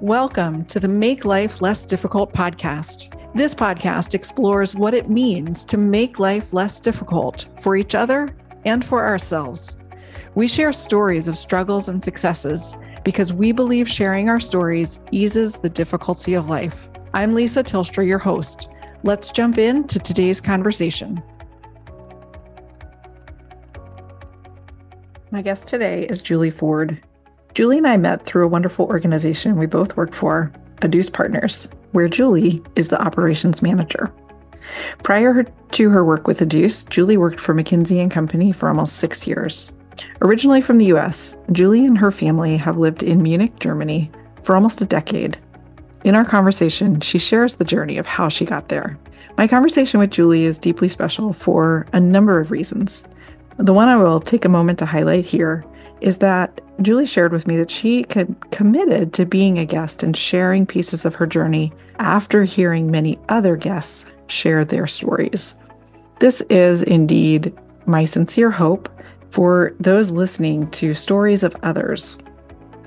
Welcome to the Make Life Less Difficult podcast. This podcast explores what it means to make life less difficult for each other and for ourselves. We share stories of struggles and successes because we believe sharing our stories eases the difficulty of life. I'm Lisa Tilstra, your host. Let's jump into today's conversation. My guest today is Julie Ford. Julie and I met through a wonderful organization we both worked for, Educe Partners, where Julie is the operations manager. Prior to her work with Educe, Julie worked for McKinsey and Company for almost six years. Originally from the US, Julie and her family have lived in Munich, Germany for almost a decade. In our conversation, she shares the journey of how she got there. My conversation with Julie is deeply special for a number of reasons. The one I will take a moment to highlight here is that Julie shared with me that she committed to being a guest and sharing pieces of her journey after hearing many other guests share their stories. This is indeed my sincere hope for those listening to stories of others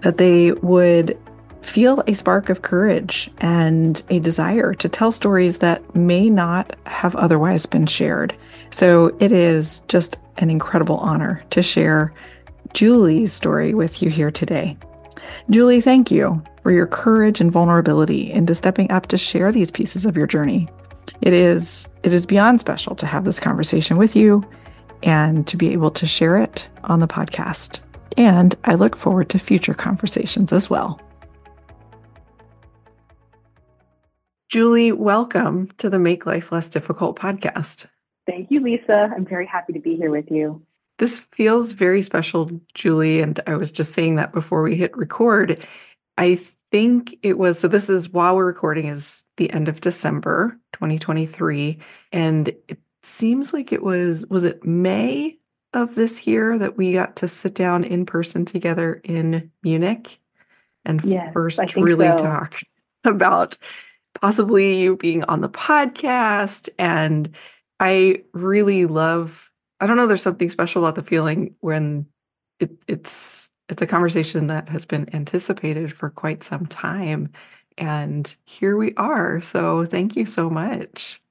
that they would feel a spark of courage and a desire to tell stories that may not have otherwise been shared. So it is just an incredible honor to share Julie's story with you here today. Julie, thank you for your courage and vulnerability into stepping up to share these pieces of your journey. It is it is beyond special to have this conversation with you and to be able to share it on the podcast. And I look forward to future conversations as well. Julie, welcome to the Make Life Less Difficult podcast. Thank you, Lisa. I'm very happy to be here with you. This feels very special, Julie. And I was just saying that before we hit record. I think it was so this is while we're recording is the end of December 2023 and it seems like it was was it May of this year that we got to sit down in person together in Munich and yes, first really so. talk about possibly you being on the podcast and I really love I don't know. There's something special about the feeling when it, it's it's a conversation that has been anticipated for quite some time, and here we are. So thank you so much.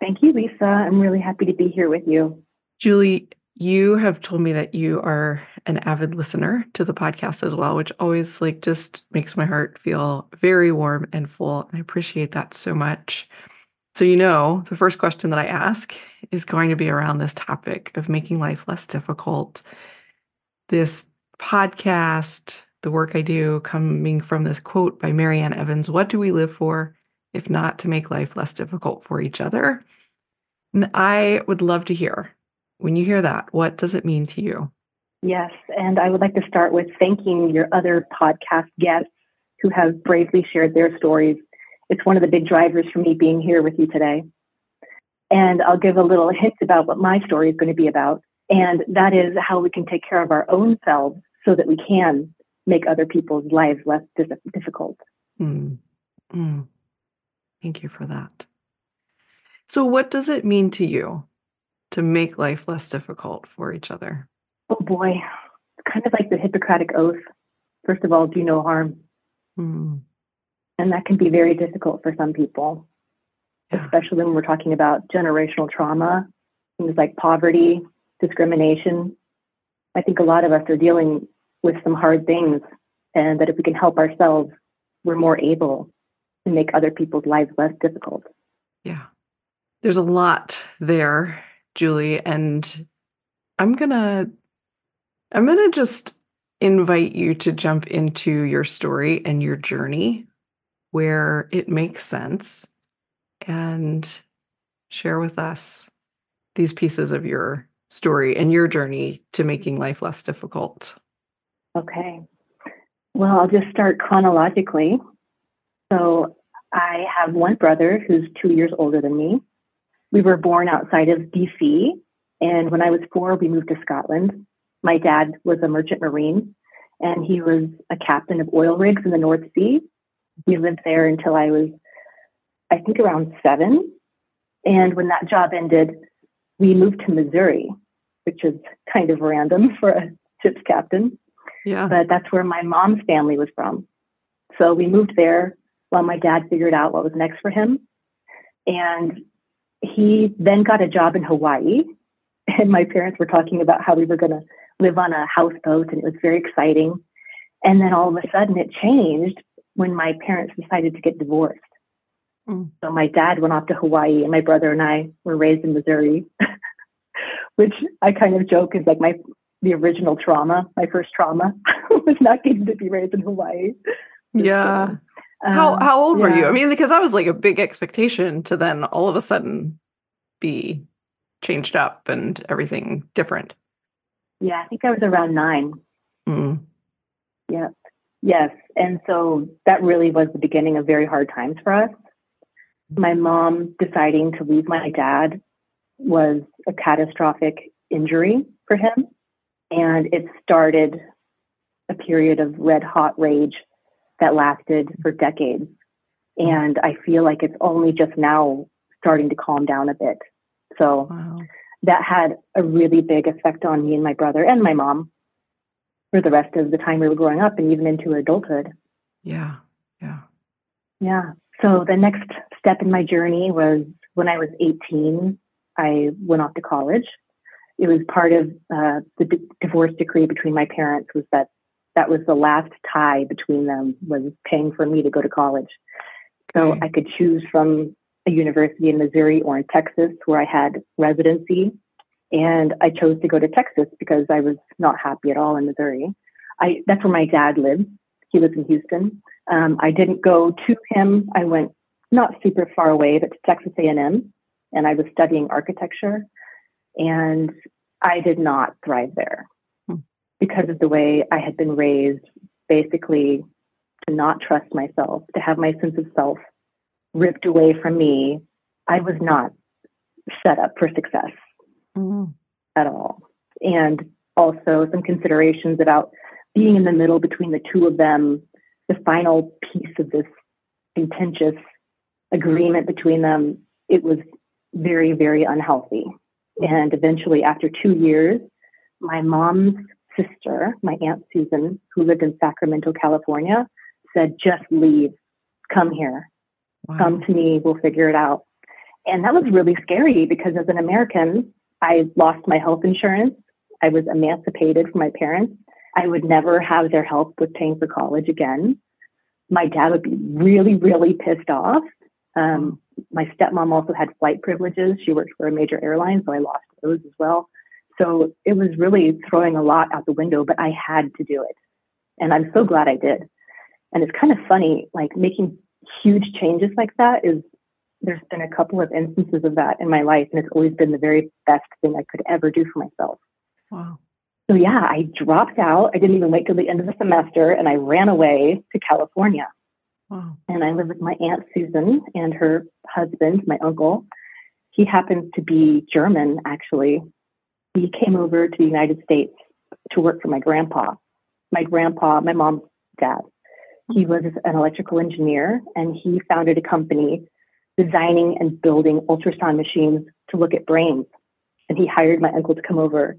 Thank you, Lisa. I'm really happy to be here with you. Julie, you have told me that you are an avid listener to the podcast as well, which always like just makes my heart feel very warm and full. And I appreciate that so much. So, you know, the first question that I ask is going to be around this topic of making life less difficult. This podcast, the work I do, coming from this quote by Mary Ann Evans What do we live for if not to make life less difficult for each other? And I would love to hear when you hear that, what does it mean to you? Yes. And I would like to start with thanking your other podcast guests who have bravely shared their stories it's one of the big drivers for me being here with you today. And I'll give a little hint about what my story is going to be about. And that is how we can take care of our own selves so that we can make other people's lives less difficult. Mm. Mm. Thank you for that. So, what does it mean to you to make life less difficult for each other? Oh boy, it's kind of like the Hippocratic Oath. First of all, do no harm. Mm. And that can be very difficult for some people, yeah. especially when we're talking about generational trauma, things like poverty, discrimination. I think a lot of us are dealing with some hard things, and that if we can help ourselves, we're more able to make other people's lives less difficult. Yeah. There's a lot there, Julie, and I'm going to I'm going to just invite you to jump into your story and your journey where it makes sense and share with us these pieces of your story and your journey to making life less difficult. Okay. Well, I'll just start chronologically. So, I have one brother who's two years older than me. We were born outside of DC, and when I was four, we moved to Scotland. My dad was a merchant marine, and he was a captain of oil rigs in the North Sea we lived there until I was, I think, around seven. And when that job ended, we moved to Missouri, which is kind of random for a ship's captain. Yeah. But that's where my mom's family was from. So we moved there while my dad figured out what was next for him. And he then got a job in Hawaii. And my parents were talking about how we were going to live on a houseboat, and it was very exciting. And then all of a sudden, it changed when my parents decided to get divorced. Mm. So my dad went off to Hawaii, and my brother and I were raised in Missouri, which I kind of joke is like my the original trauma. My first trauma was not getting to be raised in Hawaii. Yeah. Um, how how old yeah. were you? I mean, because that was like a big expectation to then all of a sudden be changed up and everything different. Yeah, I think I was around nine. Mm. Yeah. Yes. And so that really was the beginning of very hard times for us. My mom deciding to leave my dad was a catastrophic injury for him. And it started a period of red hot rage that lasted for decades. And I feel like it's only just now starting to calm down a bit. So wow. that had a really big effect on me and my brother and my mom for the rest of the time we were growing up and even into adulthood. Yeah. Yeah. Yeah. So the next step in my journey was when I was 18, I went off to college. It was part of uh, the d- divorce decree between my parents was that that was the last tie between them was paying for me to go to college. So okay. I could choose from a university in Missouri or in Texas where I had residency. And I chose to go to Texas because I was not happy at all in Missouri. I, that's where my dad lives. He lives in Houston. Um, I didn't go to him. I went not super far away, but to Texas A&M, and I was studying architecture. And I did not thrive there because of the way I had been raised, basically to not trust myself, to have my sense of self ripped away from me, I was not set up for success mm-hmm. at all. And also some considerations about being in the middle between the two of them, the final piece of this contentious agreement between them, it was very, very unhealthy. And eventually, after two years, my mom's sister, my Aunt Susan, who lived in Sacramento, California, said, just leave, come here, wow. come to me, we'll figure it out. And that was really scary because as an American, I lost my health insurance. I was emancipated from my parents. I would never have their help with paying for college again. My dad would be really, really pissed off. Um, my stepmom also had flight privileges. She worked for a major airline, so I lost those as well. So it was really throwing a lot out the window, but I had to do it. And I'm so glad I did. And it's kind of funny, like making huge changes like that is there's been a couple of instances of that in my life, and it's always been the very best thing I could ever do for myself. Wow. So yeah, I dropped out. I didn't even wait till the end of the semester and I ran away to California. Wow. And I lived with my Aunt Susan and her husband, my uncle. He happens to be German, actually he came over to the United States to work for my grandpa. My grandpa, my mom's dad, he was an electrical engineer and he founded a company designing and building ultrasound machines to look at brains. And he hired my uncle to come over.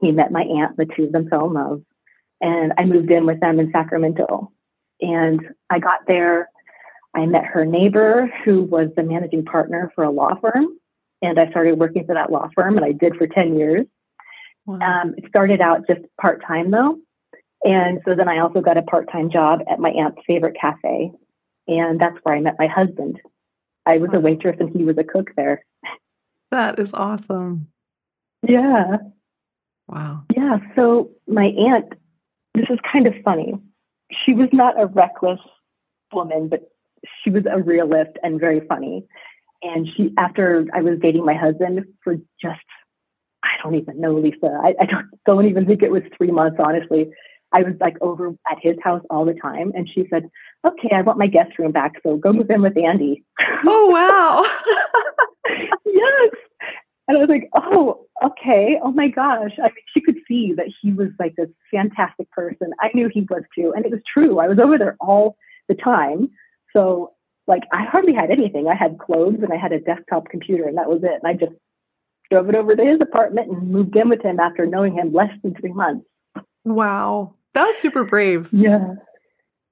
He met my aunt, the two of them fell in love. And I moved in with them in Sacramento. And I got there. I met her neighbor, who was the managing partner for a law firm. And I started working for that law firm, and I did for 10 years. Wow. Um, it started out just part time though. And so then I also got a part time job at my aunt's favorite cafe. And that's where I met my husband. I was a waitress and he was a cook there. That is awesome. Yeah. Wow. Yeah. So my aunt, this is kind of funny. She was not a reckless woman, but she was a realist and very funny. And she, after I was dating my husband for just I don't even know, Lisa. I, I don't, don't even think it was three months, honestly. I was like over at his house all the time. And she said, Okay, I want my guest room back. So go move in with Andy. Oh, wow. yes. And I was like, Oh, okay. Oh my gosh. I mean, she could see that he was like this fantastic person. I knew he was too. And it was true. I was over there all the time. So, like, I hardly had anything. I had clothes and I had a desktop computer, and that was it. And I just drove it over to his apartment and moved in with him after knowing him less than three months. Wow. That was super brave. Yeah.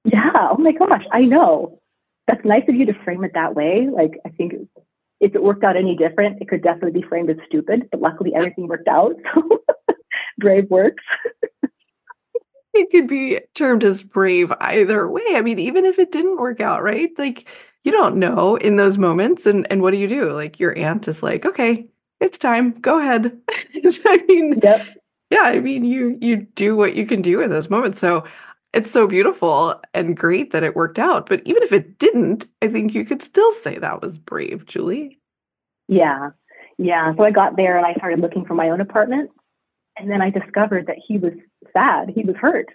Yeah. Oh my gosh. I know. That's nice of you to frame it that way. Like, I think if it worked out any different, it could definitely be framed as stupid, but luckily everything worked out. So brave works. it could be termed as brave either way. I mean, even if it didn't work out, right? Like, you don't know in those moments. And, and what do you do? Like, your aunt is like, okay, it's time. Go ahead. I mean, yep. yeah, I mean, you you do what you can do in those moments. So it's so beautiful and great that it worked out. But even if it didn't, I think you could still say that was brave, Julie. Yeah. Yeah. So I got there and I started looking for my own apartment. And then I discovered that he was sad. He was hurt.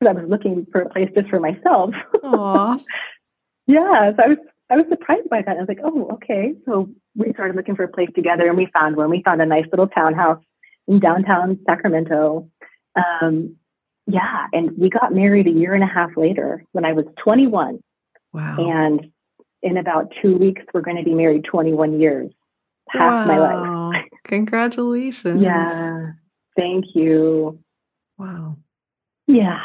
Because I was looking for a place just for myself. Aww. yeah. So I was I was surprised by that. I was like, oh, okay. So we started looking for a place together and we found one. We found a nice little townhouse in downtown Sacramento. Um, yeah, and we got married a year and a half later when I was 21. Wow. And in about two weeks, we're going to be married 21 years, half wow. my life. Congratulations. Yeah. Thank you. Wow. Yeah.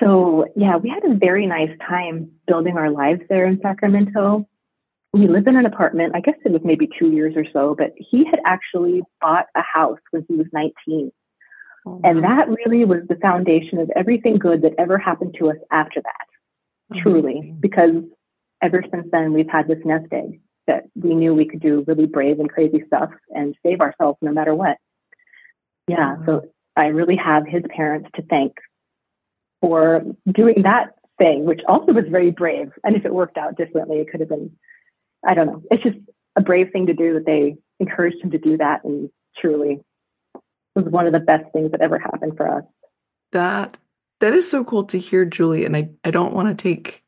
So, yeah, we had a very nice time building our lives there in Sacramento. We lived in an apartment, I guess it was maybe two years or so, but he had actually bought a house when he was 19. Oh, and that really was the foundation of everything good that ever happened to us after that, oh, truly, because ever since then we've had this nest egg that we knew we could do really brave and crazy stuff and save ourselves no matter what. Yeah, oh, so I really have his parents to thank for doing that thing, which also was very brave. And if it worked out differently, it could have been, I don't know. It's just a brave thing to do that they encouraged him to do that. And truly was one of the best things that ever happened for us. That that is so cool to hear, Julie. And I, I don't want to take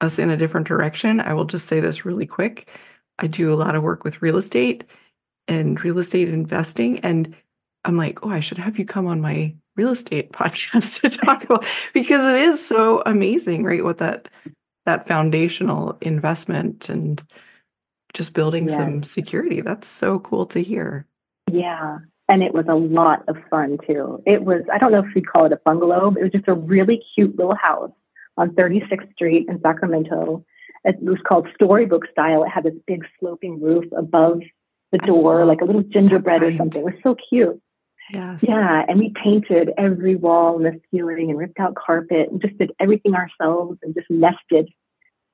us in a different direction. I will just say this really quick. I do a lot of work with real estate and real estate investing. And I'm like, oh, I should have you come on my real estate podcast to talk about because it is so amazing, right? What that that foundational investment and just building some security. That's so cool to hear. Yeah. And it was a lot of fun too. It was, I don't know if we'd call it a bungalow, but it was just a really cute little house on 36th Street in Sacramento. It was called Storybook Style. It had this big sloping roof above the door, like a little gingerbread or something. It was so cute. Yes. Yeah, and we painted every wall and the ceiling and ripped out carpet and just did everything ourselves and just nested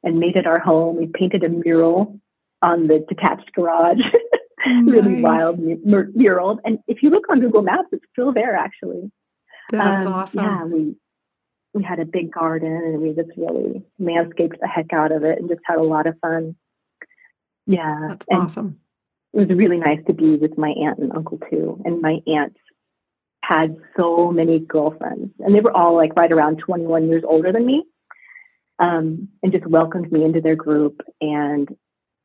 and made it our home. We painted a mural on the detached garage. really nice. wild mural. And if you look on Google Maps, it's still there actually. That's um, awesome. Yeah, we we had a big garden and we just really landscaped the heck out of it and just had a lot of fun. Yeah. That's and awesome. It was really nice to be with my aunt and uncle too. And my aunt had so many girlfriends and they were all like right around 21 years older than me. Um, and just welcomed me into their group. And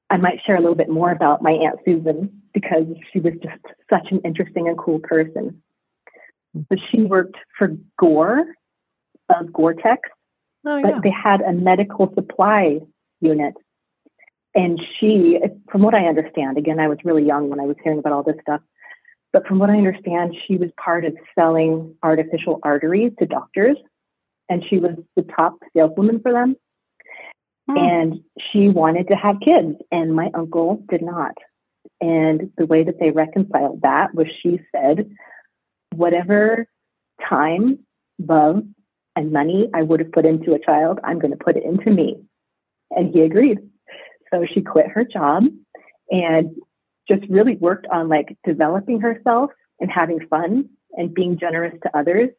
I might share a little bit more about my Aunt Susan because she was just such an interesting and cool person. So she worked for Gore of Gore-Tex, oh, but they had a medical supply unit. And she, from what I understand, again, I was really young when I was hearing about all this stuff, but from what I understand, she was part of selling artificial arteries to doctors, and she was the top saleswoman for them. Hmm. And she wanted to have kids, and my uncle did not. And the way that they reconciled that was she said, whatever time, love, and money I would have put into a child, I'm going to put it into me. And he agreed. So she quit her job and just really worked on like developing herself and having fun and being generous to others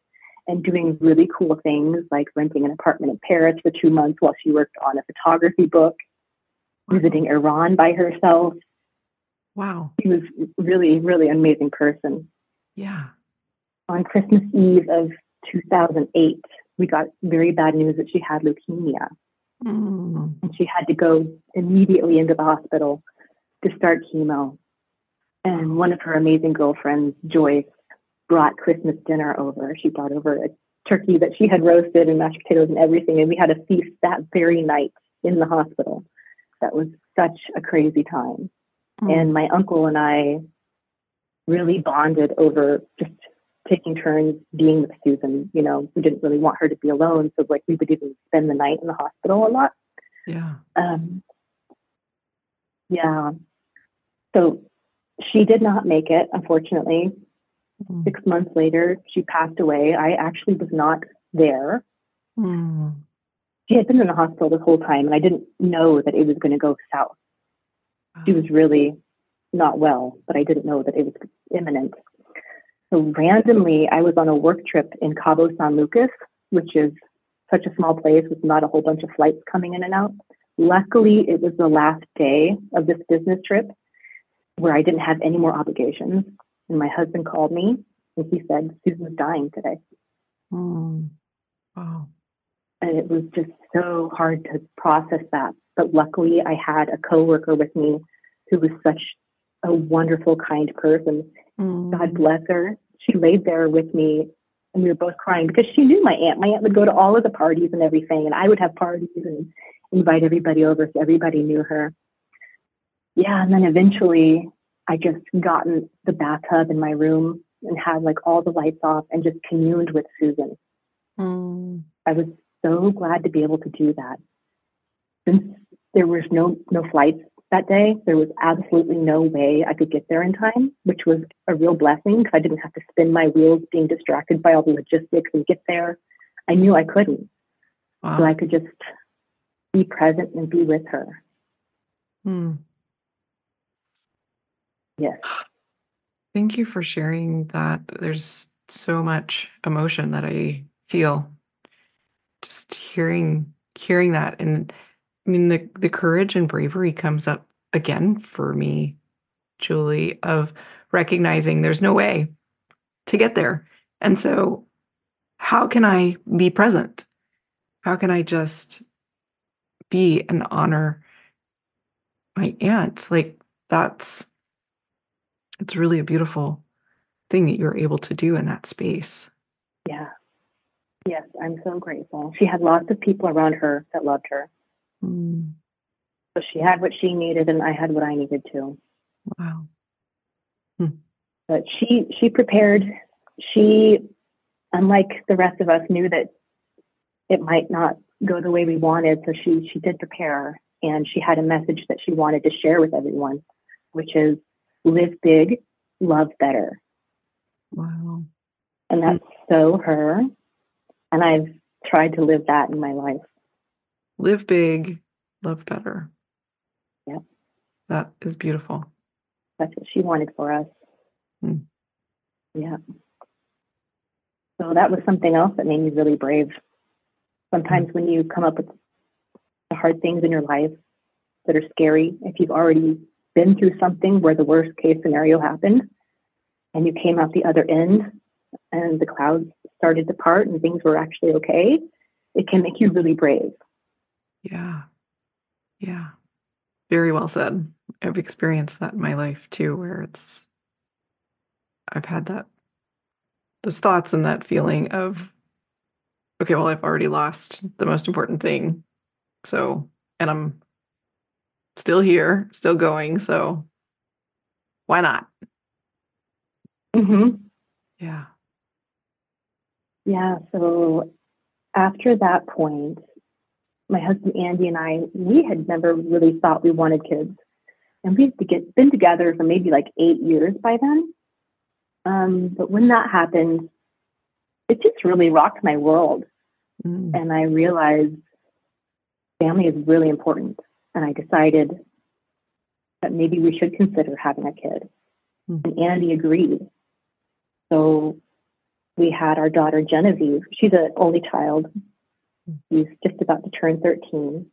and doing really cool things like renting an apartment in Paris for two months while she worked on a photography book, visiting Iran by herself. Wow. He was really, really amazing person. Yeah. On Christmas Eve of 2008, we got very bad news that she had leukemia. Mm. And she had to go immediately into the hospital to start chemo. And one of her amazing girlfriends, Joyce, brought Christmas dinner over. She brought over a turkey that she had roasted and mashed potatoes and everything. And we had a feast that very night in the hospital. That was such a crazy time. Mm. And my uncle and I really bonded over just taking turns being with Susan. You know, we didn't really want her to be alone, so like we would even spend the night in the hospital a lot. Yeah. Um, yeah. So she did not make it, unfortunately. Mm. Six months later, she passed away. I actually was not there. Mm. She had been in the hospital this whole time, and I didn't know that it was going to go south. She was really not well, but I didn't know that it was imminent. So randomly, I was on a work trip in Cabo San Lucas, which is such a small place with not a whole bunch of flights coming in and out. Luckily, it was the last day of this business trip where I didn't have any more obligations. And my husband called me and he said, Susan's dying today. Mm. Wow. And it was just so hard to process that. But luckily, I had a coworker with me who was such a wonderful, kind person. Mm. God bless her. She laid there with me and we were both crying because she knew my aunt. My aunt would go to all of the parties and everything, and I would have parties and invite everybody over so everybody knew her. Yeah, and then eventually I just got in the bathtub in my room and had like all the lights off and just communed with Susan. Mm. I was so glad to be able to do that. Since there was no no flights that day, there was absolutely no way I could get there in time, which was a real blessing because I didn't have to spin my wheels being distracted by all the logistics and get there. I knew I couldn't. Wow. So I could just be present and be with her. Hmm. Yes. Thank you for sharing that. There's so much emotion that I feel just hearing hearing that and I mean the the courage and bravery comes up again for me Julie of recognizing there's no way to get there. And so how can I be present? How can I just be and honor my aunt. Like that's it's really a beautiful thing that you're able to do in that space. Yeah. Yes, I'm so grateful. She had lots of people around her that loved her. Mm. So she had what she needed and I had what I needed too. Wow. Hmm. But she she prepared. She unlike the rest of us knew that it might not go the way we wanted. So she she did prepare and she had a message that she wanted to share with everyone, which is live big, love better. Wow. And that's so her. And I've tried to live that in my life. Live big, love better. Yeah. That is beautiful. That's what she wanted for us. Hmm. Yeah. So that was something else that made me really brave Sometimes when you come up with the hard things in your life that are scary, if you've already been through something where the worst case scenario happened and you came out the other end and the clouds started to part and things were actually okay, it can make you really brave. Yeah. Yeah. Very well said. I've experienced that in my life too, where it's, I've had that, those thoughts and that feeling of okay, well, I've already lost the most important thing. So, and I'm still here, still going. So, why not? Mm-hmm. Yeah. Yeah. So, after that point, my husband Andy and I, we had never really thought we wanted kids. And we had been together for maybe like eight years by then. Um, but when that happened, it just really rocked my world. Mm. And I realized family is really important. And I decided that maybe we should consider having a kid. Mm. And Andy agreed. So we had our daughter Genevieve. She's an only child. She's just about to turn 13.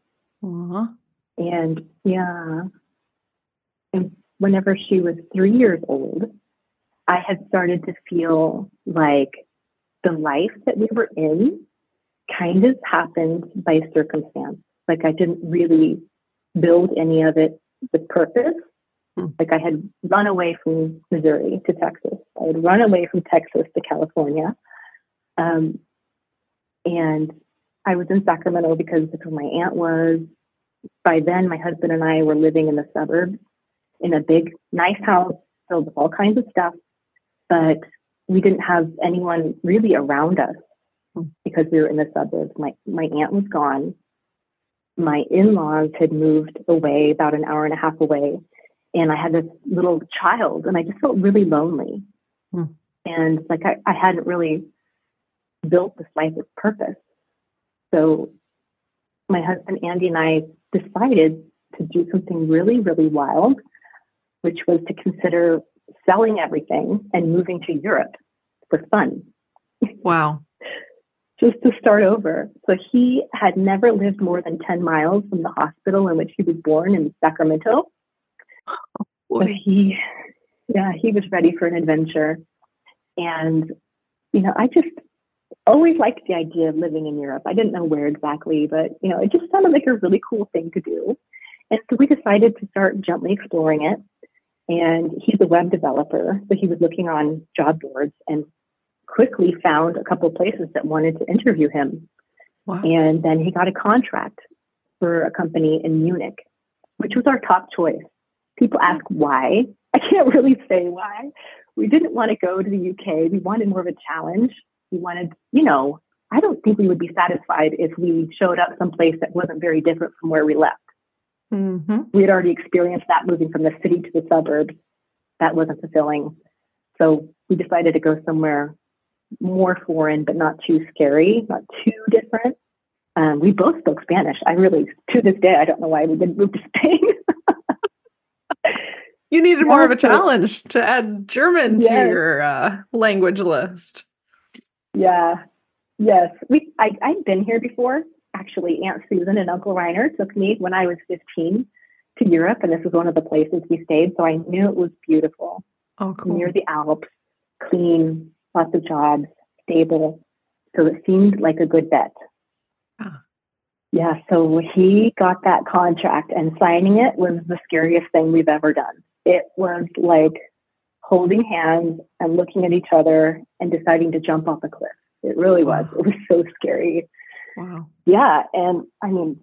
Aww. And yeah. And whenever she was three years old, I had started to feel like the life that we were in kind of happened by circumstance. Like I didn't really build any of it with purpose. Hmm. Like I had run away from Missouri to Texas. I had run away from Texas to California. Um, and I was in Sacramento because that's where my aunt was. By then, my husband and I were living in the suburbs in a big, nice house filled with all kinds of stuff. But we didn't have anyone really around us Hmm. because we were in the suburbs. My my aunt was gone. My in-laws had moved away about an hour and a half away, and I had this little child, and I just felt really lonely. Hmm. And like I, I hadn't really built this life with purpose. So my husband Andy and I decided to do something really, really wild, which was to consider selling everything and moving to Europe for fun, Wow. just to start over. So he had never lived more than 10 miles from the hospital in which he was born in Sacramento. But Boy. he, yeah, he was ready for an adventure. And, you know, I just always liked the idea of living in Europe. I didn't know where exactly, but, you know, it just sounded like a really cool thing to do. And so we decided to start gently exploring it. And he's a web developer, so he was looking on job boards and quickly found a couple places that wanted to interview him. Wow. And then he got a contract for a company in Munich, which was our top choice. People ask why. I can't really say why. We didn't want to go to the UK. We wanted more of a challenge. We wanted, you know, I don't think we would be satisfied if we showed up someplace that wasn't very different from where we left. hmm We had already experienced that moving from the city to the suburbs. That wasn't fulfilling. So we decided to go somewhere more foreign, but not too scary, not too different. Um, we both spoke Spanish. I really, to this day, I don't know why we didn't move to Spain. You needed more of a challenge to add German to your uh, language list. yeah, yes. We, I, I'd been here before. Actually, Aunt Susan and Uncle Reiner took me when I was 15 to Europe, and this was one of the places we stayed. So I knew it was beautiful. Oh, cool. near the Alps, clean, lots of jobs, stable. So it seemed like a good bet. Ah. Yeah, so he got that contract, and signing it was the scariest thing we've ever done. It was like holding hands and looking at each other and deciding to jump off a cliff. It really was. It was so scary. Wow. Yeah, and I mean,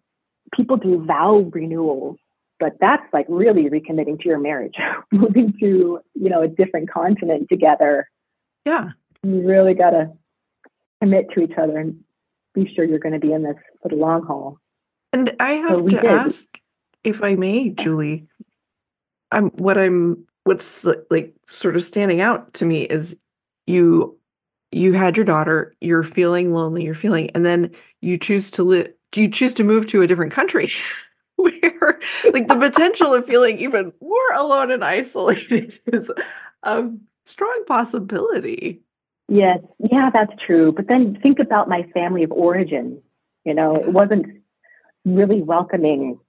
people do vow renewals, but that's like really recommitting to your marriage, moving to you know a different continent together. Yeah. You really got to commit to each other and be sure you're going to be in this for the long haul. And I have we to did. ask, if I may, Julie. I'm what I'm what's like sort of standing out to me is you you had your daughter, you're feeling lonely, you're feeling, and then you choose to live. You choose to move to a different country? Where like the potential of feeling even more alone and isolated is a strong possibility. Yes, yeah, that's true. But then think about my family of origin. You know, it wasn't really welcoming.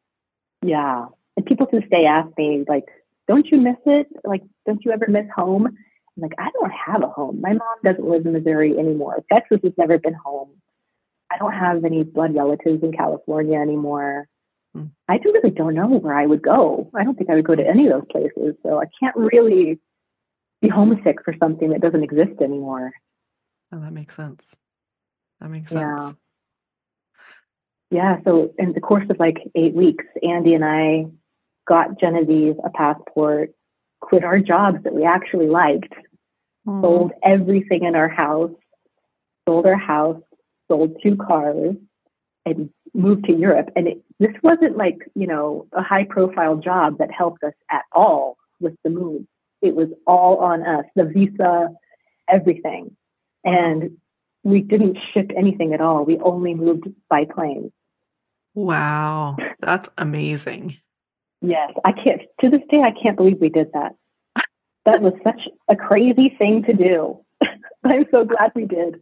Yeah. People to this day ask me, like, don't you miss it? Like, don't you ever miss home? I'm like, I don't have a home. My mom doesn't live in Missouri anymore. Texas has never been home. I don't have any blood relatives in California anymore. Hmm. I do really don't know where I would go. I don't think I would go to any of those places. So I can't really be homesick for something that doesn't exist anymore. Oh, that makes sense. That makes sense. Yeah. sense. Yeah, so in the course of like eight weeks, Andy and I got Genevieve a passport, quit our jobs that we actually liked, Aw. sold everything in our house, sold our house, sold two cars, and moved to Europe. And it, this wasn't like, you know, a high profile job that helped us at all with the move. It was all on us, the visa, everything. And we didn't ship anything at all. We only moved by plane. Wow, that's amazing. Yes, I can't, to this day, I can't believe we did that. That was such a crazy thing to do. I'm so glad we did.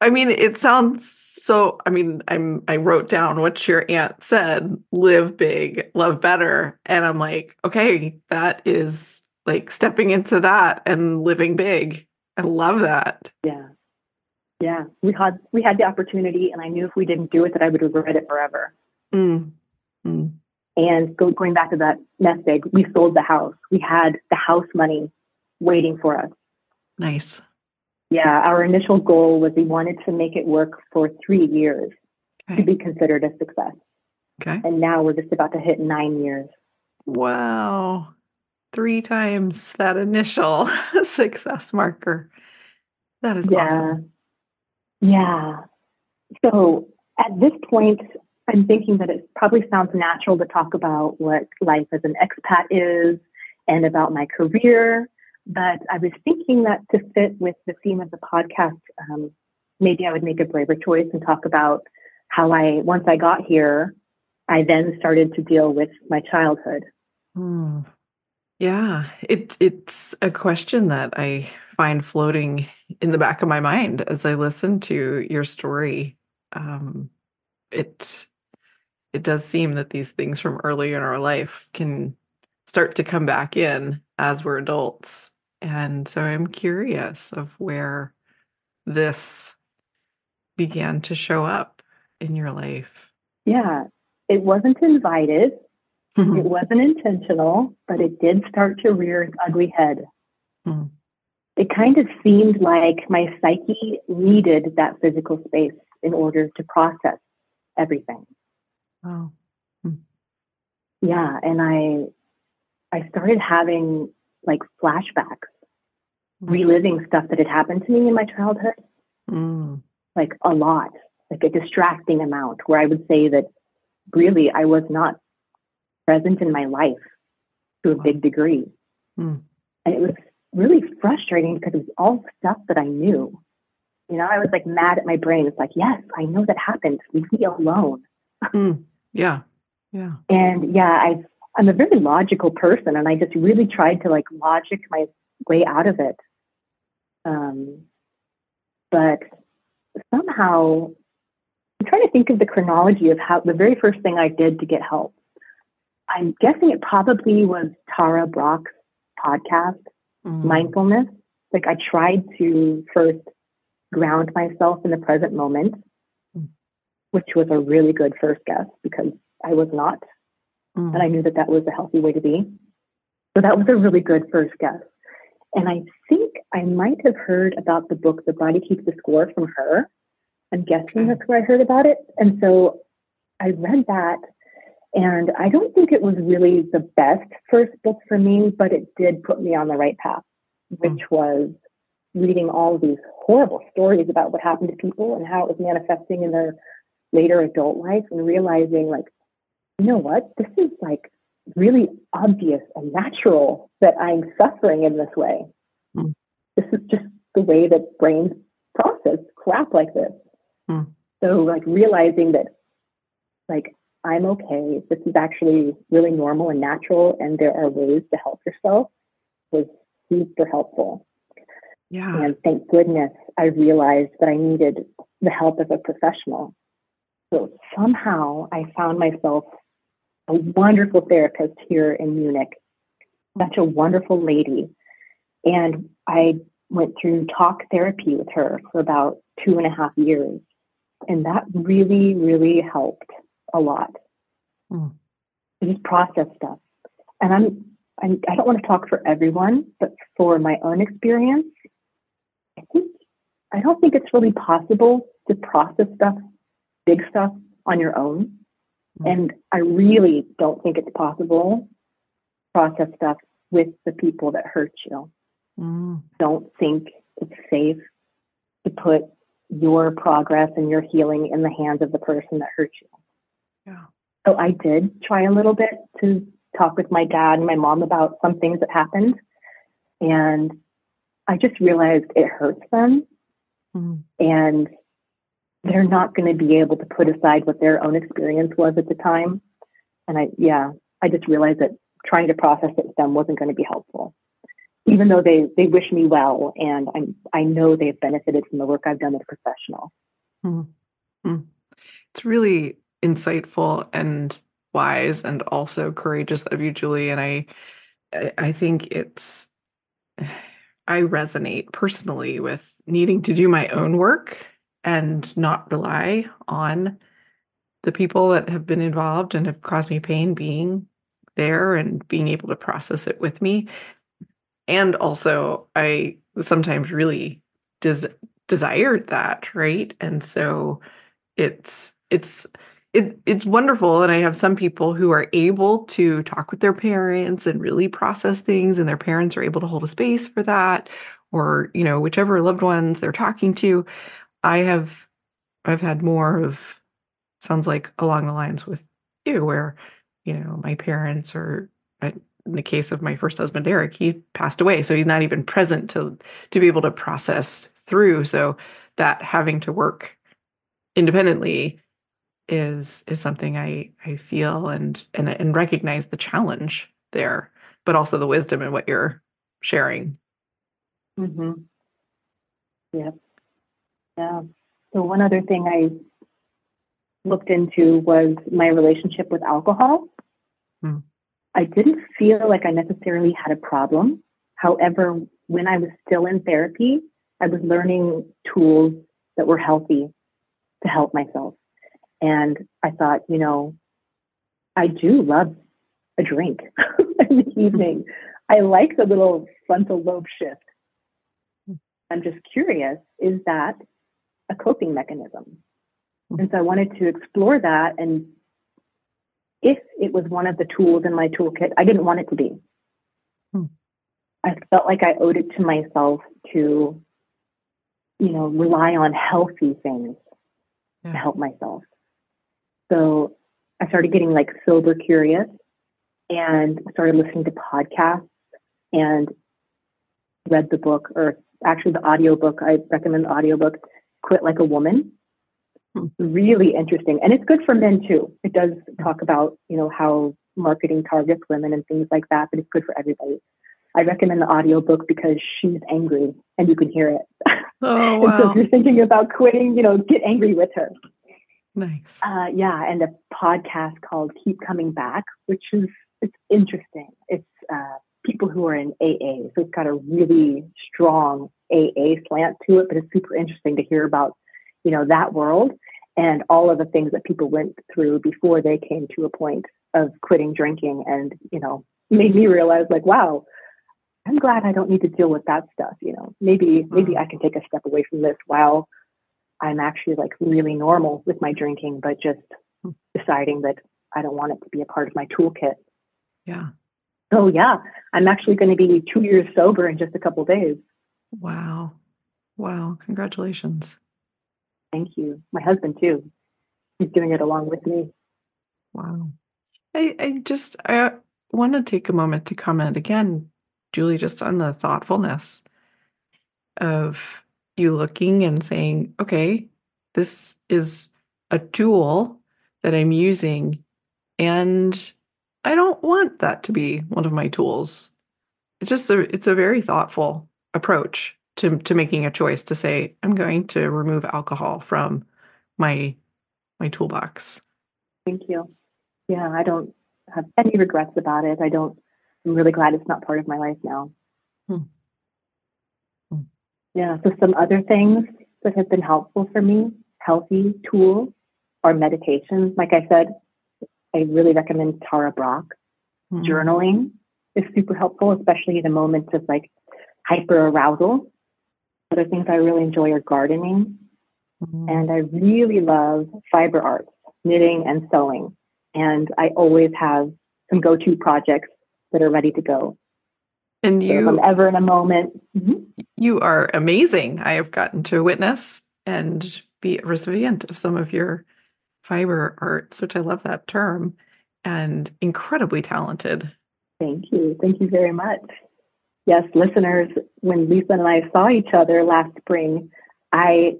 I mean, it sounds so. I mean, I'm I wrote down what your aunt said: live big, love better, and I'm like, okay, that is like stepping into that and living big. I love that. Yeah. Yeah. We had we had the opportunity and I knew if we didn't do it that I would regret it forever. Mm, mm, And go, going back to that nest egg, we sold the house. We had the house money waiting for us. nice. Yeah, our initial goal was we wanted to make it work for three years to be considered a success. Okay. And now we're just about to hit nine years. Wow. Three times that initial success marker. That is yeah. awesome. Yeah. So at this point, I'm thinking that it probably sounds natural to talk about what life as an expat is and about my career. But I was thinking that to fit with the theme of the podcast, um, maybe I would make a braver choice and talk about how I, once I got here, I then started to deal with my childhood. Hmm. Yeah, it it's a question that I find floating in the back of my mind as I listen to your story. Um, it it does seem that these things from early in our life can start to come back in as we're adults. And so I'm curious of where this began to show up in your life. Yeah, it wasn't invited. It wasn't intentional, but it did start to rear its ugly head. Mm. It kind of seemed like my psyche needed that physical space in order to process everything. Oh. Mm. Yeah, and I I started having like flashbacks, Mm. reliving stuff that had happened to me in my childhood, Mm. like a lot, like a distracting amount, where I would say that really I was not present in my life to a big degree. Mm. And it was really frustrating because it was all stuff that I knew. You know, I was like mad at my brain. It's like, yes, I know that happened. Leave me alone. Mm. Yeah. Yeah. And yeah, I I'm a very logical person, and I just really tried to like logic my way out of it. Um, but somehow, I'm trying to think of the chronology of how the very first thing I did to get help. I'm guessing it probably was Tara Brach's podcast, Mm. mindfulness. Like I tried to first ground myself in the present moment. Which was a really good first guess because I was not. Mm. And I knew that that was a healthy way to be. So that was a really good first guess. And I think I might have heard about the book, The Body Keeps the Score, from her. I'm guessing Okay. that's where I heard about it. And so I read that. And I don't think it was really the best first book for me, but it did put me on the right path, which was reading all these horrible stories about what happened to people and how it was manifesting in their later adult life and realizing, like, you know what? This is like really obvious and natural that I'm suffering in this way. Mm. This is just the way that brains process crap like this. Mm. So, like, realizing that, like, I'm okay. This is actually really normal and natural, and there are ways to help yourself was super helpful. Yeah. And thank goodness I realized that I needed the help of a professional. So somehow I found myself a wonderful therapist here in Munich, such a wonderful lady. And I went through talk therapy with her for about two and a half years. And that really, really helped a lot. Mm. Just process stuff. And I'm, I'm I don't want to talk for everyone, but for my own experience, I think I don't think it's really possible to process stuff, big stuff on your own. Mm. And I really don't think it's possible to process stuff with the people that hurt you. Mm. Don't think it's safe to put your progress and your healing in the hands of the person that hurt you. Yeah. So I did try a little bit to talk with my dad and my mom about some things that happened. And I just realized it hurts them Mm. and they're not going to be able to put aside what their own experience was at the time. And I, yeah, I just realized that trying to process it with them wasn't going to be helpful. Even though they, they wish me well and I'm, I know they've benefited from the work I've done as a professional. Mm. Mm. It's really insightful and wise and also courageous of you, Julie. And I I- I think it's I resonate personally with needing to do my own work and not rely on the people that have been involved and have caused me pain being there and being able to process it with me. And also, I sometimes really des- desired that, right? And so it's it's it, it's wonderful and i have some people who are able to talk with their parents and really process things and their parents are able to hold a space for that or you know whichever loved ones they're talking to i have i've had more of sounds like along the lines with you where you know my parents or in the case of my first husband eric he passed away so he's not even present to to be able to process through so that having to work independently is is something i i feel and and and recognize the challenge there but also the wisdom in what you're sharing Mm-hmm. Yeah. Yeah. So one other thing I looked into was my relationship with alcohol. Hmm. I didn't feel like I necessarily had a problem. However, when I was still in therapy, I was learning tools that were healthy to help myself. And I thought, you know, I do love a drink in the evening. I like the little frontal lobe shift. I'm just curious, is that a coping mechanism? And so I wanted to explore that. And if it was one of the tools in my toolkit, I didn't want it to be. Hmm. I felt like I owed it to myself to, you know, rely on healthy things Yeah. to help myself. So I started getting like sober curious and started listening to podcasts and read the book or actually the audiobook. I recommend the audiobook, Quit Like a Woman. Hmm. Really interesting. And it's good for men too. It does talk about, you know, how marketing targets women and things like that, but it's good for everybody. I recommend the audiobook because she's angry and you can hear it. Oh And so if you're thinking about quitting, you know, get angry with her. nice. Uh, yeah, and a podcast called Keep Coming Back, which is it's interesting. It's uh, people who are in AA, so it's got a really strong AA slant to it, but it's super interesting to hear about, you know, that world and all of the things that people went through before they came to a point of quitting drinking, and you know, made me realize like, wow. I'm glad I don't need to deal with that stuff, you know. Maybe maybe mm-hmm. I can take a step away from this while I'm actually like really normal with my drinking, but just hmm. deciding that I don't want it to be a part of my toolkit. Yeah. So yeah, I'm actually going to be two years sober in just a couple days. Wow. Wow. Congratulations. Thank you. My husband too. He's doing it along with me. Wow. I, I just I want to take a moment to comment again, Julie, just on the thoughtfulness of you looking and saying, okay, this is a tool that I'm using, and I don't want that to be one of my tools. It's just a it's a very thoughtful approach to to making a choice to say, I'm going to remove alcohol from my my toolbox. Thank you. Yeah, I don't have any regrets about it. I don't. I'm really glad it's not part of my life now. Hmm. Hmm. Yeah. So some other things that have been helpful for me, healthy tools, are meditations. Like I said, I really recommend Tara Brach. Mm. Journaling is super helpful, especially in the moments of like hyper arousal. Other things I really enjoy are gardening, Mhm. and I really love fiber arts, knitting and sewing. And I always have some go to projects that are ready to go. And So if you I'm ever in a moment, Mhm. you are amazing. I have gotten to witness and be a recipient of some of your fiber arts, which I love that term, and incredibly talented. thank you. Thank you very much. Yes, listeners, when Lisa and I saw each other last spring, I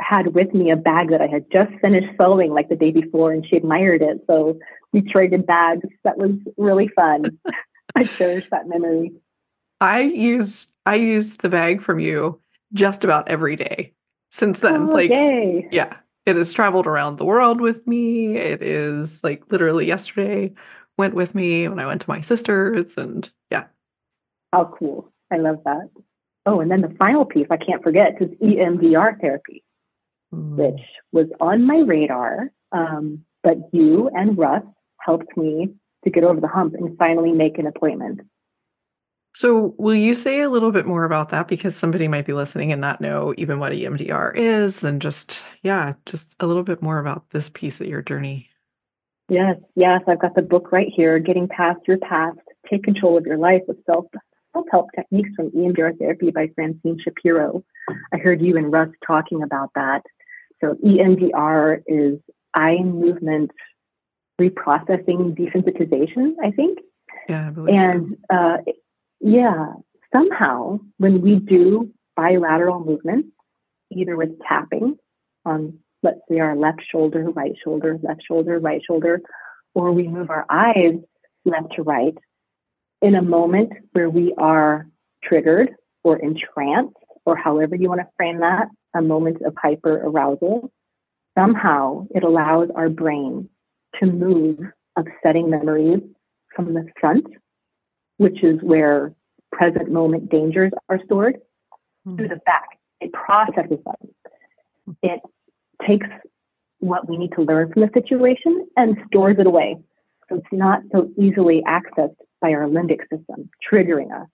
had with me a bag that I had just finished sewing like the day before, and she admired it. So we traded bags. That was really fun. I cherish that memory. I use I use the bag from you just about every day since then. Oh, like yay. yeah, it has traveled around the world with me. It is like literally yesterday went with me when I went to my sister's and yeah. How cool. I love that. Oh, and then the final piece I can't forget is EMDR therapy, Mm. which was on my radar. Um, but you and Russ helped me to get over the hump and finally make an appointment. So, will you say a little bit more about that? Because somebody might be listening and not know even what EMDR is, and just, yeah, just a little bit more about this piece of your journey. Yes, yes, I've got the book right here, Getting Past Your Past, Take Control of Your Life with Self self help techniques from EMDR therapy by Francine Shapiro. I heard you and Russ talking about that. So, EMDR is eye movement reprocessing desensitization, I think. Yeah, I believe and so. uh, yeah, somehow when we do bilateral movements, either with tapping on, let's say, our left shoulder, right shoulder, left shoulder, right shoulder, or we move our eyes left to right in a moment where we are triggered or entranced, or however you want to frame that, a moment of hyper arousal, somehow it allows our brain to move upsetting memories from the front, which is where present moment dangers are stored, mm-hmm. to the back. It processes them. It takes what we need to learn from the situation and stores it away. So it's not so easily accessed by our limbic system, triggering us.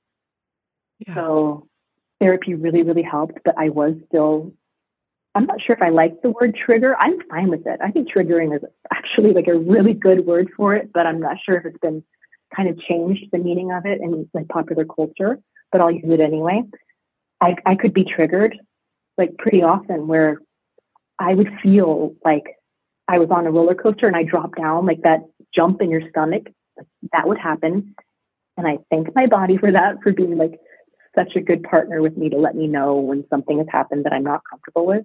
Yeah. So therapy really, really helped, but I was still, I'm not sure if I like the word trigger. I'm fine with it. I think triggering is actually like a really good word for it, but I'm not sure if it's been kind of changed the meaning of it in like popular culture, but I'll use it anyway. I, I could be triggered like pretty often where I would feel like I was on a roller coaster and I dropped down, like that jump in your stomach. That would happen. And I thank my body for that, for being like such a good partner with me to let me know when something has happened that I'm not comfortable with.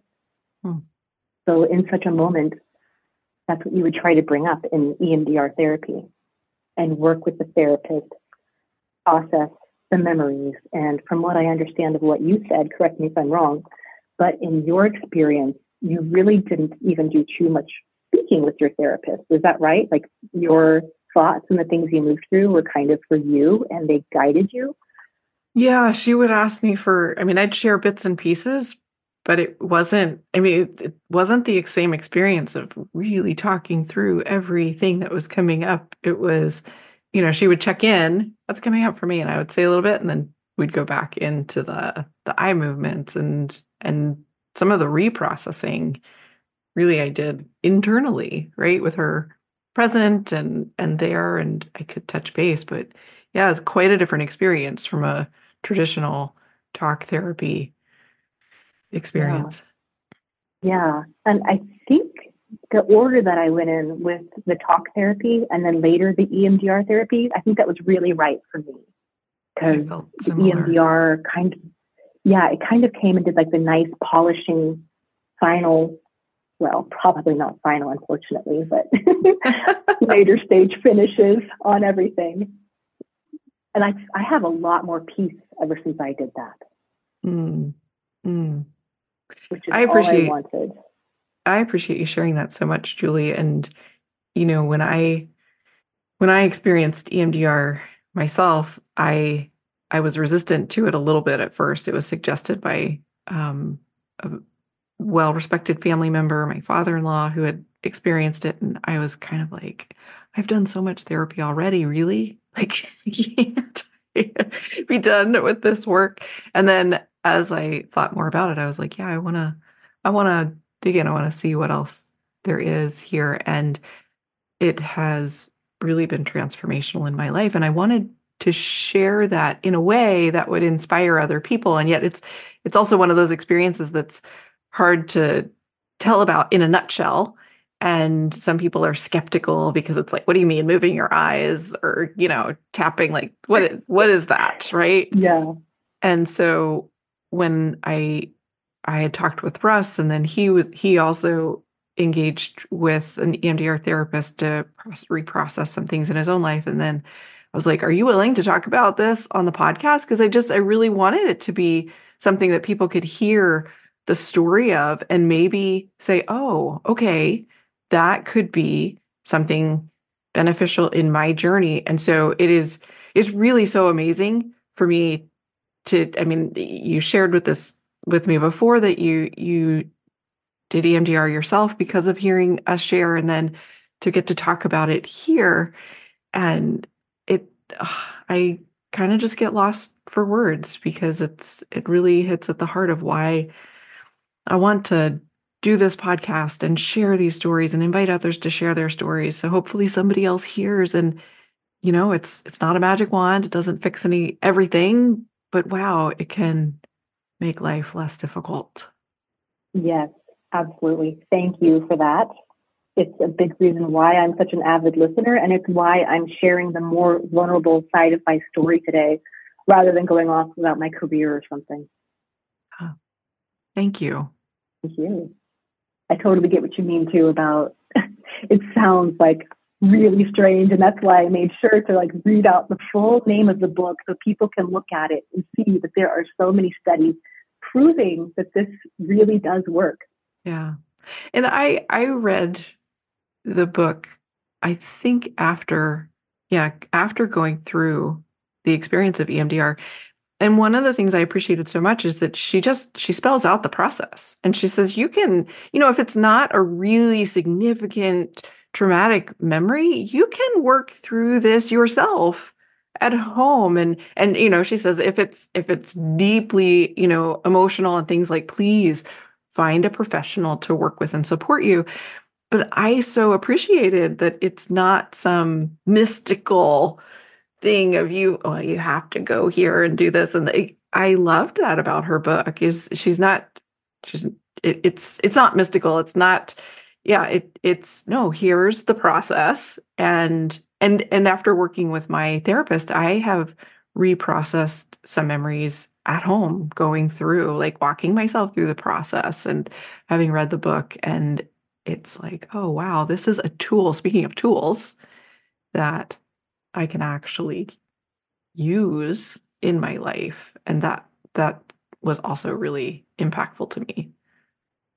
Hmm. So, in such a moment, that's what you would try to bring up in EMDR therapy and work with the therapist, process the memories. And from what I understand of what you said, correct me if I'm wrong, but in your experience, you really didn't even do too much speaking with your therapist. Is that right? Like your thoughts and the things you moved through were kind of for you and they guided you? Yeah, she would ask me for, I mean, I'd share bits and pieces, but it wasn't, I mean, it, wasn't the same experience of really talking through everything that was coming up. It was, you know, she would check in, what's coming up for me? And I would say a little bit and then we'd go back into the the eye movements and and some of the reprocessing really I did internally, right, with her present and and there and I could touch base, but yeah, it's quite a different experience from a traditional talk therapy experience. Yeah. yeah. And I think the order that I went in with the talk therapy and then later the EMDR therapy, I think that was really right for me. Because the EMDR kind of yeah, it kind of came and did like the nice polishing final, well, probably not final, unfortunately, but later stage finishes on everything. And I, I have a lot more peace ever since I did that. Mm. Mm. Which is I appreciate, all I wanted. I appreciate you sharing that so much, Julie. And you know, when I when I experienced EMDR myself, I I was resistant to it a little bit at first. It was suggested by um, a well respected family member, my father in law, who had experienced it. And I was kind of like, I've done so much therapy already, really? Like, can't be done with this work. And then as I thought more about it, I was like, yeah, I want to, I want to dig in. I want to see what else there is here. And it has really been transformational in my life. And I wanted to share that in a way that would inspire other people and yet it's it's also one of those experiences that's hard to tell about in a nutshell and some people are skeptical because it's like what do you mean moving your eyes or you know tapping like what what is that right yeah and so when i i had talked with russ and then he was he also engaged with an emdr therapist to reprocess some things in his own life and then I was like, Are you willing to talk about this on the podcast? Because I just, I really wanted it to be something that people could hear the story of and maybe say, Oh, okay, that could be something beneficial in my journey. And so it is, it's really so amazing for me to, I mean, you shared with this with me before that you, you, did EMDR yourself because of hearing us share and then to get to talk about it here and it I kind of just get lost for words because it's it really hits at the heart of why I want to do this podcast and share these stories and invite others to share their stories. So hopefully somebody else hears and you know, it's it's not a magic wand. It doesn't fix any everything, but wow, it can make life less difficult. Yes, absolutely. Thank you for that. It's a big reason why I'm such an avid listener, and it's why I'm sharing the more vulnerable side of my story today rather than going off about my career or something. Oh, thank you. Thank you. I totally get what you mean too about it sounds like really strange and that's why I made sure to like read out the full name of the book so people can look at it and see that there are so many studies proving that this really does work. Yeah. And I I read the book I think after yeah, after going through the experience of EMDR. And one of the things I appreciated so much is that she just she spells out the process and she says you can, you know, if it's not a really significant traumatic memory, you can work through this yourself at home. And and you know she says if it's if it's deeply you know emotional and things like please find a professional to work with and support you. But i so appreciated that it's not some mystical thing of you oh you have to go here and do this. And they, i loved that about her book. Is she's not she's it, it's it's not mystical. It's not yeah it it's no here's the process and and and after working with my therapist i have reprocessed some memories at home going through like walking myself through the process and having read the book and it's like oh wow this is a tool speaking of tools that I can actually use in my life. And that that was also really impactful to me.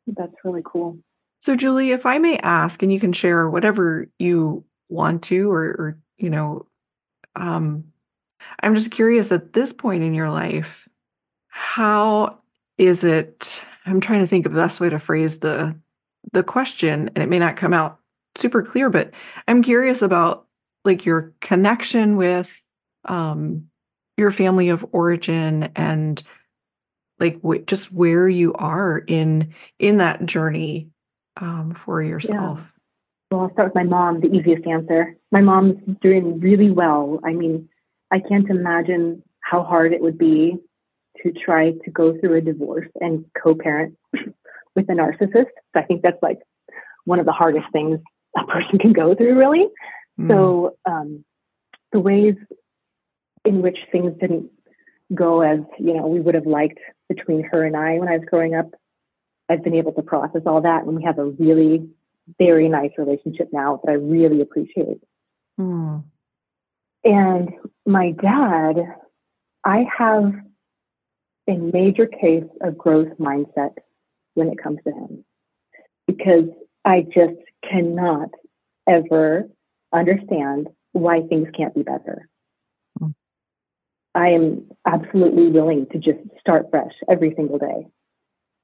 That's really cool. So Julie, if I may ask, and you can share whatever you want to, or, or you know, um, I'm just curious at this point in your life, how is it? I'm trying to think of the best way to phrase the the question, and it may not come out super clear, but I'm curious about like your connection with um your family of origin and like w- just where you are in in that journey um for yourself? Yeah. well i'll start with my mom the easiest answer. My mom's doing really well. I mean i can't imagine how hard it would be to try to go through a divorce and co-parent with a narcissist. So i think that's like one of the hardest things a person can go through really. Mm. So um, the ways in which things didn't go as you know we would have liked between her and I when I was growing up, I've been able to process all that, and we have a really very nice relationship now that I really appreciate. Mm. And my dad, I have a major case of growth mindset when it comes to him because I just cannot ever understand why things can't be better. Hmm. I am absolutely willing to just start fresh every single day.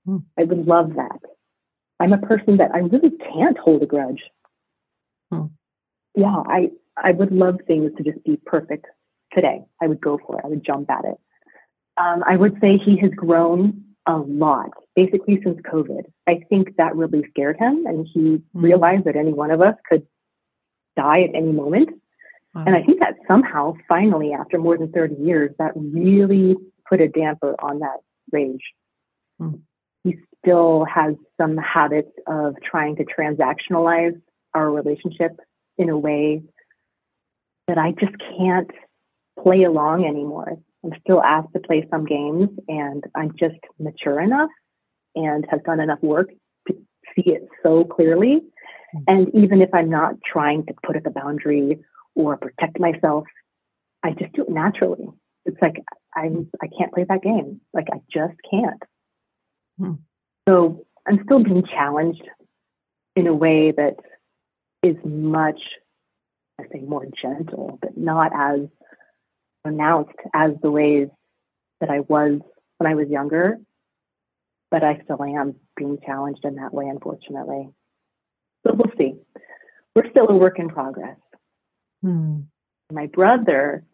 Mm. I would love that. I'm a person that I really can't hold a grudge. Mm. Yeah, I, I would love things to just be perfect today. I would go for it. I would jump at it. Um, I would say he has grown a lot, basically since COVID. I think that really scared him, and he mm. realized that any one of us could die at any moment. Wow. And I think that somehow, finally, after more than 30 years, that really put a damper on that rage. Hmm. Still has some habits of trying to transactionalize our relationship in a way that I just can't play along anymore. I'm still asked to play some games, and I'm just mature enough and have done enough work to see it so clearly and even if I'm not trying to put up a boundary or protect myself, I just do it naturally. It's like I'm I can't play that game. Like I just can't. Hmm. So I'm still being challenged in a way that is much, I say more gentle, but not as pronounced as the ways that I was when I was younger. But I still am being challenged in that way, unfortunately. So we'll see. We're still a work in progress. Hmm. My brother,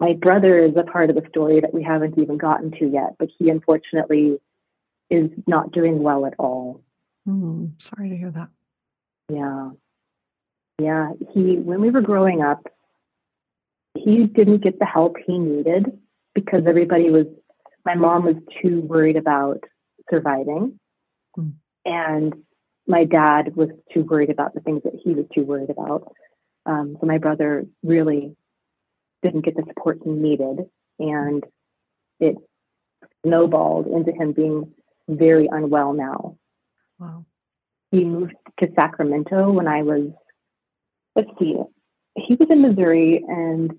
my brother is a part of the story that we haven't even gotten to yet, but he unfortunately is not doing well at all. Hmm. Sorry to hear that. Yeah. Yeah. He, when we were growing up, he didn't get the help he needed because everybody was, my mom was too worried about surviving. Mm. And my dad was too worried about the things that he was too worried about. Um, so my brother really didn't get the support he needed. And it snowballed into him being very unwell now. Wow. He moved to Sacramento when I was, let's see, he was in Missouri, and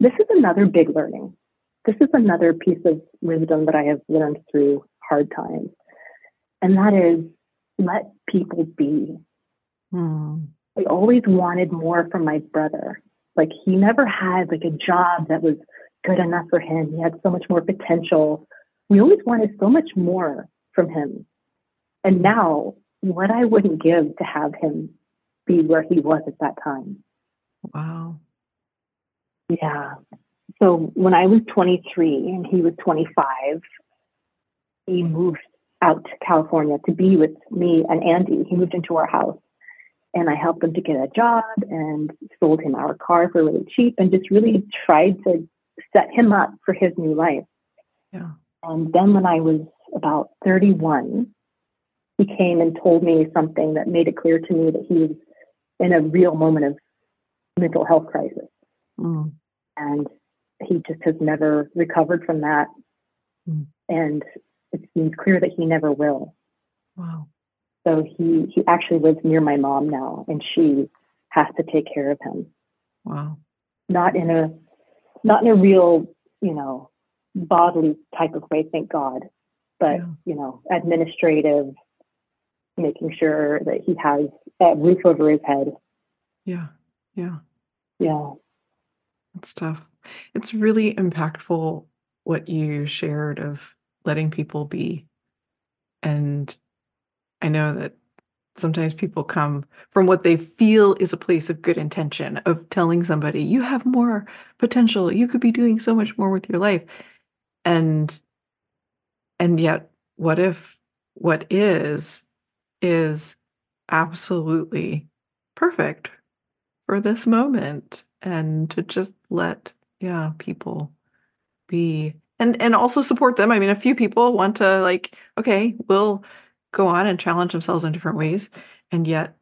this is another big learning. This is another piece of wisdom that I have learned through hard times, and that is let people be. Hmm. I always wanted more from my brother. Like he never had like a job that was good enough for him. He had so much more potential. We always wanted so much more from him. And now, what I wouldn't give to have him be where he was at that time. Wow. Yeah. So when I was 23 and he was 25, he moved out to California to be with me and Andy. He moved into our house and I helped him to get a job and sold him our car for really cheap and just really tried to set him up for his new life. Yeah. And then when I was about 31, he came and told me something that made it clear to me that he was in a real moment of mental health crisis. Mm. And he just has never recovered from that. Mm. And it seems clear that he never will. Wow. So he he actually lives near my mom now and she has to take care of him. Wow. Not in a not in a real, you know, bodily type of way, thank God, but yeah. you know, administrative, making sure that he has a roof over his head. Yeah. Yeah. Yeah. It's tough. It's really impactful what you shared of letting people be. And I know that sometimes people come from what they feel is a place of good intention of telling somebody you have more potential you could be doing so much more with your life and and yet what if what is is absolutely perfect for this moment and to just let yeah people be and and also support them. I mean a few people want to like okay we'll go on and challenge themselves in different ways. And yet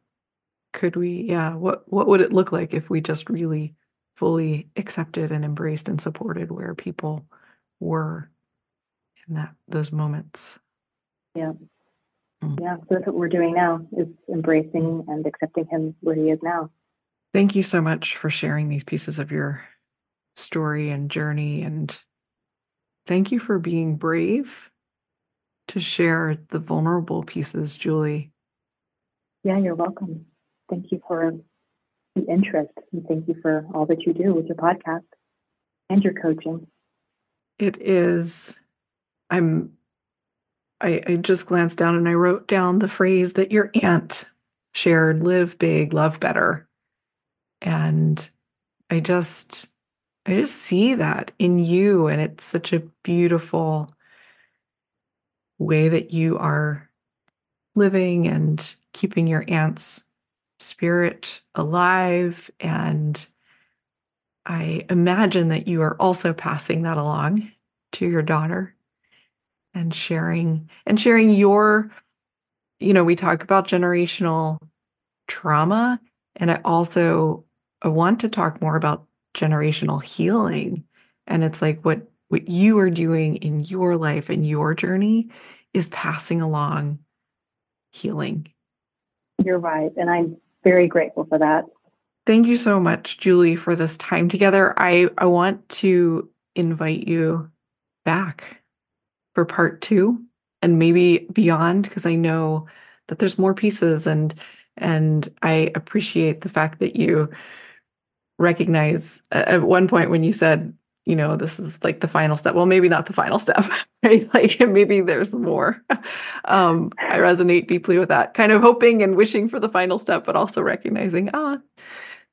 could we yeah what what would it look like if we just really fully accepted and embraced and supported where people were in that those moments yeah mm. yeah so that's what we're doing now is embracing and accepting him where he is now thank you so much for sharing these pieces of your story and journey and thank you for being brave to share the vulnerable pieces, Julie. Yeah, you're welcome. Thank you for the interest and thank you for all that you do with your podcast and your coaching. It is, I'm, I, I just glanced down and I wrote down the phrase that your aunt shared live big, love better. And I just, I just see that in you. And it's such a beautiful way that you are living and keeping your aunt's spirit alive. And I imagine that you are also passing that along to your daughter and sharing and sharing your you know we talk about generational trauma and i also i want to talk more about generational healing and it's like what what you are doing in your life and your journey is passing along healing. You're right. And I'm very grateful for that. Thank you so much, Julie, for this time together. I, I want to invite you back for part two and maybe beyond, because I know that there's more pieces and and I appreciate the fact that you recognize at one point when you said you know, this is like the final step. Well, maybe not the final step, right? Like maybe there's more. Um, I resonate deeply with that, kind of hoping and wishing for the final step, but also recognizing, ah,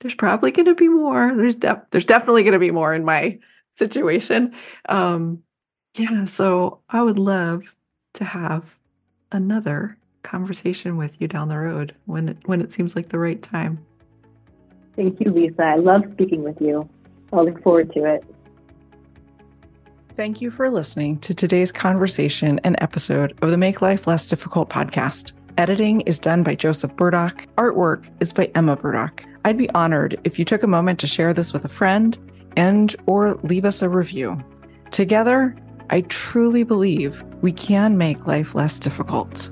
there's probably going to be more. There's de- there's definitely going to be more in my situation. Um, yeah, so I would love to have another conversation with you down the road when it, when it seems like the right time. Thank you, Lisa. I love speaking with you. I'll look forward to it. Thank you for listening to today's conversation and episode of the Make Life Less Difficult podcast. Editing is done by Joseph Burdock. Artwork is by Emma Burdock. I'd be honored if you took a moment to share this with a friend and or leave us a review. Together, I truly believe we can make life less difficult.